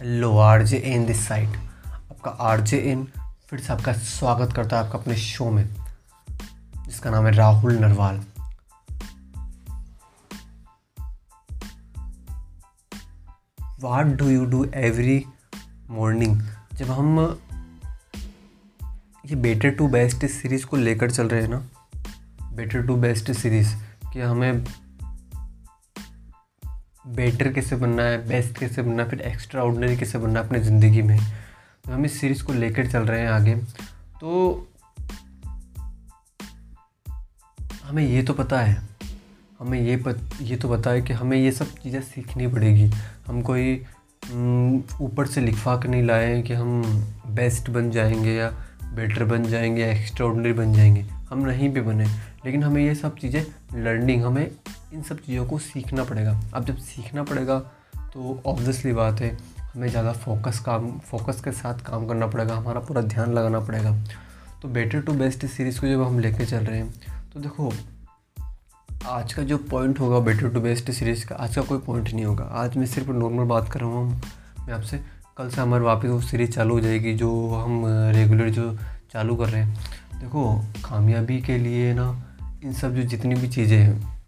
Hello R J in this site आपका R J इन फिर से आपका स्वागत करता है आपका अपने शो में, जिसका नाम है Rahul Narwal. What do you do every morning जब हम ये बेटर टू बेस्ट सीरीज़ को लेकर चल रहे हैं ना बेटर टू बेस्ट सीरीज़ कि हमें बेटर कैसे बनना है बेस्ट कैसे बनना है फिर एक्स्ट्रा ऑर्डनरी कैसे बनना है अपनी ज़िंदगी में। तो हम इस सीरीज़ को लेकर चल रहे हैं आगे। तो हमें ये तो पता है हमें ये पत, ये तो पता है कि हमें ये सब चीज़ें सीखनी पड़ेगी। हम कोई ऊपर से लिखवा कर नहीं लाए कि हम बेस्ट बन जाएँगे या बेटर बन जाएँगे या एक्स्ट्रा ऑर्डनरी बन जाएँगे। हम नहीं भी बने लेकिन हमें ये सब चीज़ें लर्निंग हमें इन सब चीज़ों को सीखना पड़ेगा। अब जब सीखना पड़ेगा तो ऑब्वियसली बात है, हमें ज़्यादा फोकस काम फोकस के साथ काम करना पड़ेगा, हमारा पूरा ध्यान लगाना पड़ेगा। तो बेटर टू बेस्ट सीरीज़ को जब हम लेके चल रहे हैं तो देखो, आज का जो पॉइंट होगा बेटर टू बेस्ट सीरीज़ का, आज का कोई पॉइंट नहीं होगा। आज मैं सिर्फ़ नॉर्मल बात कर रहा हूँ। मैं आपसे कल से हमारे वापस वो सीरीज़ चालू हो जाएगी, जो हम रेगुलर जो चालू कर रहे हैं। देखो, कामयाबी के लिए ना, इन सब जो जितनी भी चीज़ें हैं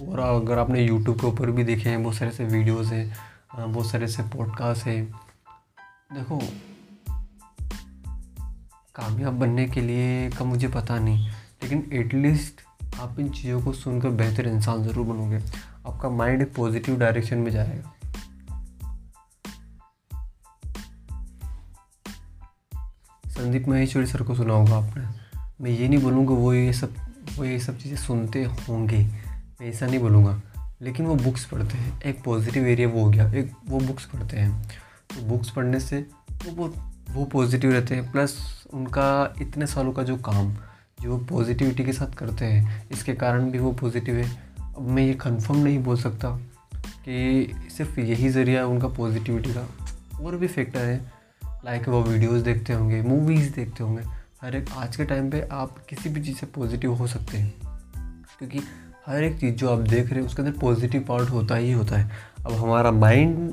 और अगर आपने यूट्यूब के ऊपर भी देखे हैं, बहुत सारे से वीडियोज़ हैं बहुत सारे से पॉडकास्ट है, देखो, कामयाब बनने के लिए का मुझे पता नहीं, लेकिन एटलीस्ट आप इन चीज़ों को सुनकर बेहतर इंसान ज़रूर बनोगे, आपका माइंड एक पॉजिटिव डायरेक्शन में जाएगा। संदीप महेश्वरी सर को सुना होगा आपने, मैं ये नहीं बोलूँगा वो ये सब, वो ये सब चीज़ें सुनते होंगे मैं ऐसा नहीं बोलूँगा। लेकिन वो बुक्स पढ़ते हैं। एक पॉजिटिव एरिया वो हो गया। एक वो बुक्स पढ़ते हैं। तो बुक्स पढ़ने से वो बहुत, वो पॉजिटिव रहते हैं। प्लस उनका इतने सालों का जो काम, जो पॉजिटिविटी के साथ करते हैं, इसके कारण भी वो पॉजिटिव है। अब मैं ये कंफर्म नहीं बोल सकता कि सिर्फ़ यही ज़रिया उनका पॉजिटिविटी का। और भी फैक्टर है। लाइक वो वीडियोस देखते होंगे मूवीज़ देखते होंगे। हर एक, आज के टाइम पे आप किसी भी चीज़ से पॉजिटिव हो सकते हैं। क्योंकि हर एक चीज़ जो आप देख रहे हैं, उसके अंदर पॉजिटिव पार्ट होता ही होता है। अब हमारा माइंड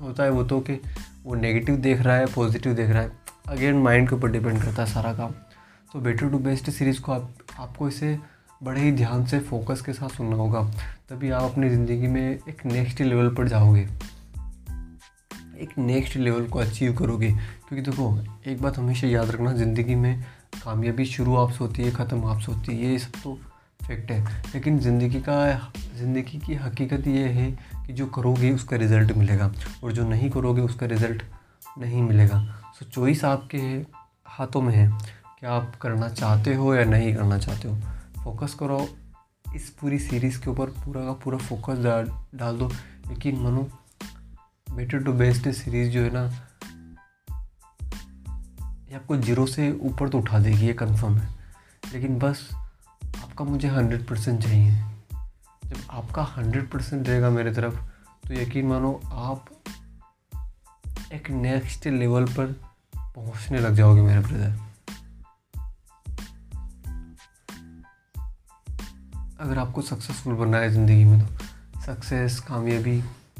होता है वो तो कि वो नेगेटिव देख रहा है पॉजिटिव देख रहा है। अगेन माइंड के ऊपर डिपेंड करता है सारा काम। तो बेटर टू बेस्ट सीरीज़ को आप, आपको इसे बड़े ही ध्यान से फोकस के साथ सुनना होगा। तभी आप अपनी ज़िंदगी में एक नेक्स्ट लेवल पर जाओगे। एक नेक्स्ट लेवल को अचीव करोगे। क्योंकि देखो, एक बात हमेशा याद रखना, ज़िंदगी में कामयाबी शुरू आपसे होती है, ख़त्म आपसे होती है, ये सब तो फैक्ट है। लेकिन ज़िंदगी का, ज़िंदगी की हकीकत ये है कि जो करोगे उसका रिज़ल्ट मिलेगा और जो नहीं करोगे उसका रिज़ल्ट नहीं मिलेगा। सो चॉइस आपके हाथों में है कि आप करना चाहते हो या नहीं करना चाहते हो। फोकस करो। इस पूरी सीरीज़ के ऊपर पूरा का पूरा फोकस डाल डाल दो। लेकिन मनो बेटर टू बेस्ट सीरीज़ जो है ना, ये आपको ज़ीरो से ऊपर तो उठा देगी, ये कंफर्म है। लेकिन बस आपका मुझे हंड्रेड परसेंट चाहिए। जब आपका हंड्रेड परसेंट रहेगा मेरे तरफ़ तो यकीन मानो आप एक नेक्स्ट लेवल पर पहुँचने लग जाओगे मेरे ब्रदर अगर आपको सक्सेसफुल बनना है ज़िंदगी में तो सक्सेस कामयाबी,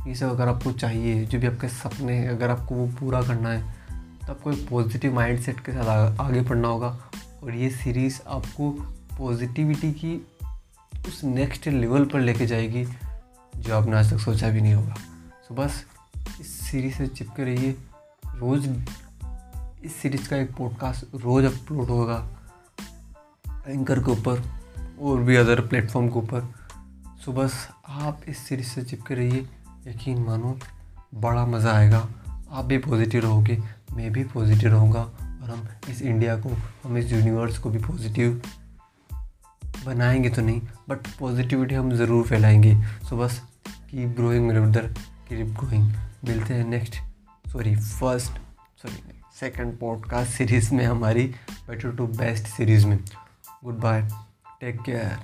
ये सब अगर आपको चाहिए, जो भी आपके सपने हैं, अगर आपको वो पूरा करना है तो आपको एक पॉजिटिव माइंडसेट के साथ आगे बढ़ना होगा। और ये सीरीज़ आपको पॉजिटिविटी की उस नेक्स्ट लेवल पर लेके जाएगी जो आपने आज तक सोचा भी नहीं होगा। सो बस इस सीरीज़ से चिपके रहिए। रोज़ इस सीरीज़ का एक पॉडकास्ट रोज़ अपलोड होगा एंकर के ऊपर और भी अदर प्लेटफॉर्म के ऊपर। सो बस आप इस सीरीज़ से चिपके रहिए। यकीन मानो, बड़ा मज़ा आएगा। आप भी पॉजिटिव रहोगे, मैं भी पॉजिटिव रहूँगा और हम इस इंडिया को, हम इस यूनिवर्स को भी पॉजिटिव बनाएँगे तो नहीं बट पॉजिटिविटी हम ज़रूर फैलाएँगे। सो बस कीप ग्रोइंग मेरे उधर कीप ग्रोइंग मिलते हैं next sorry first sorry second podcast series में हमारी बेटर टू बेस्ट सीरीज़ में। Good bye take care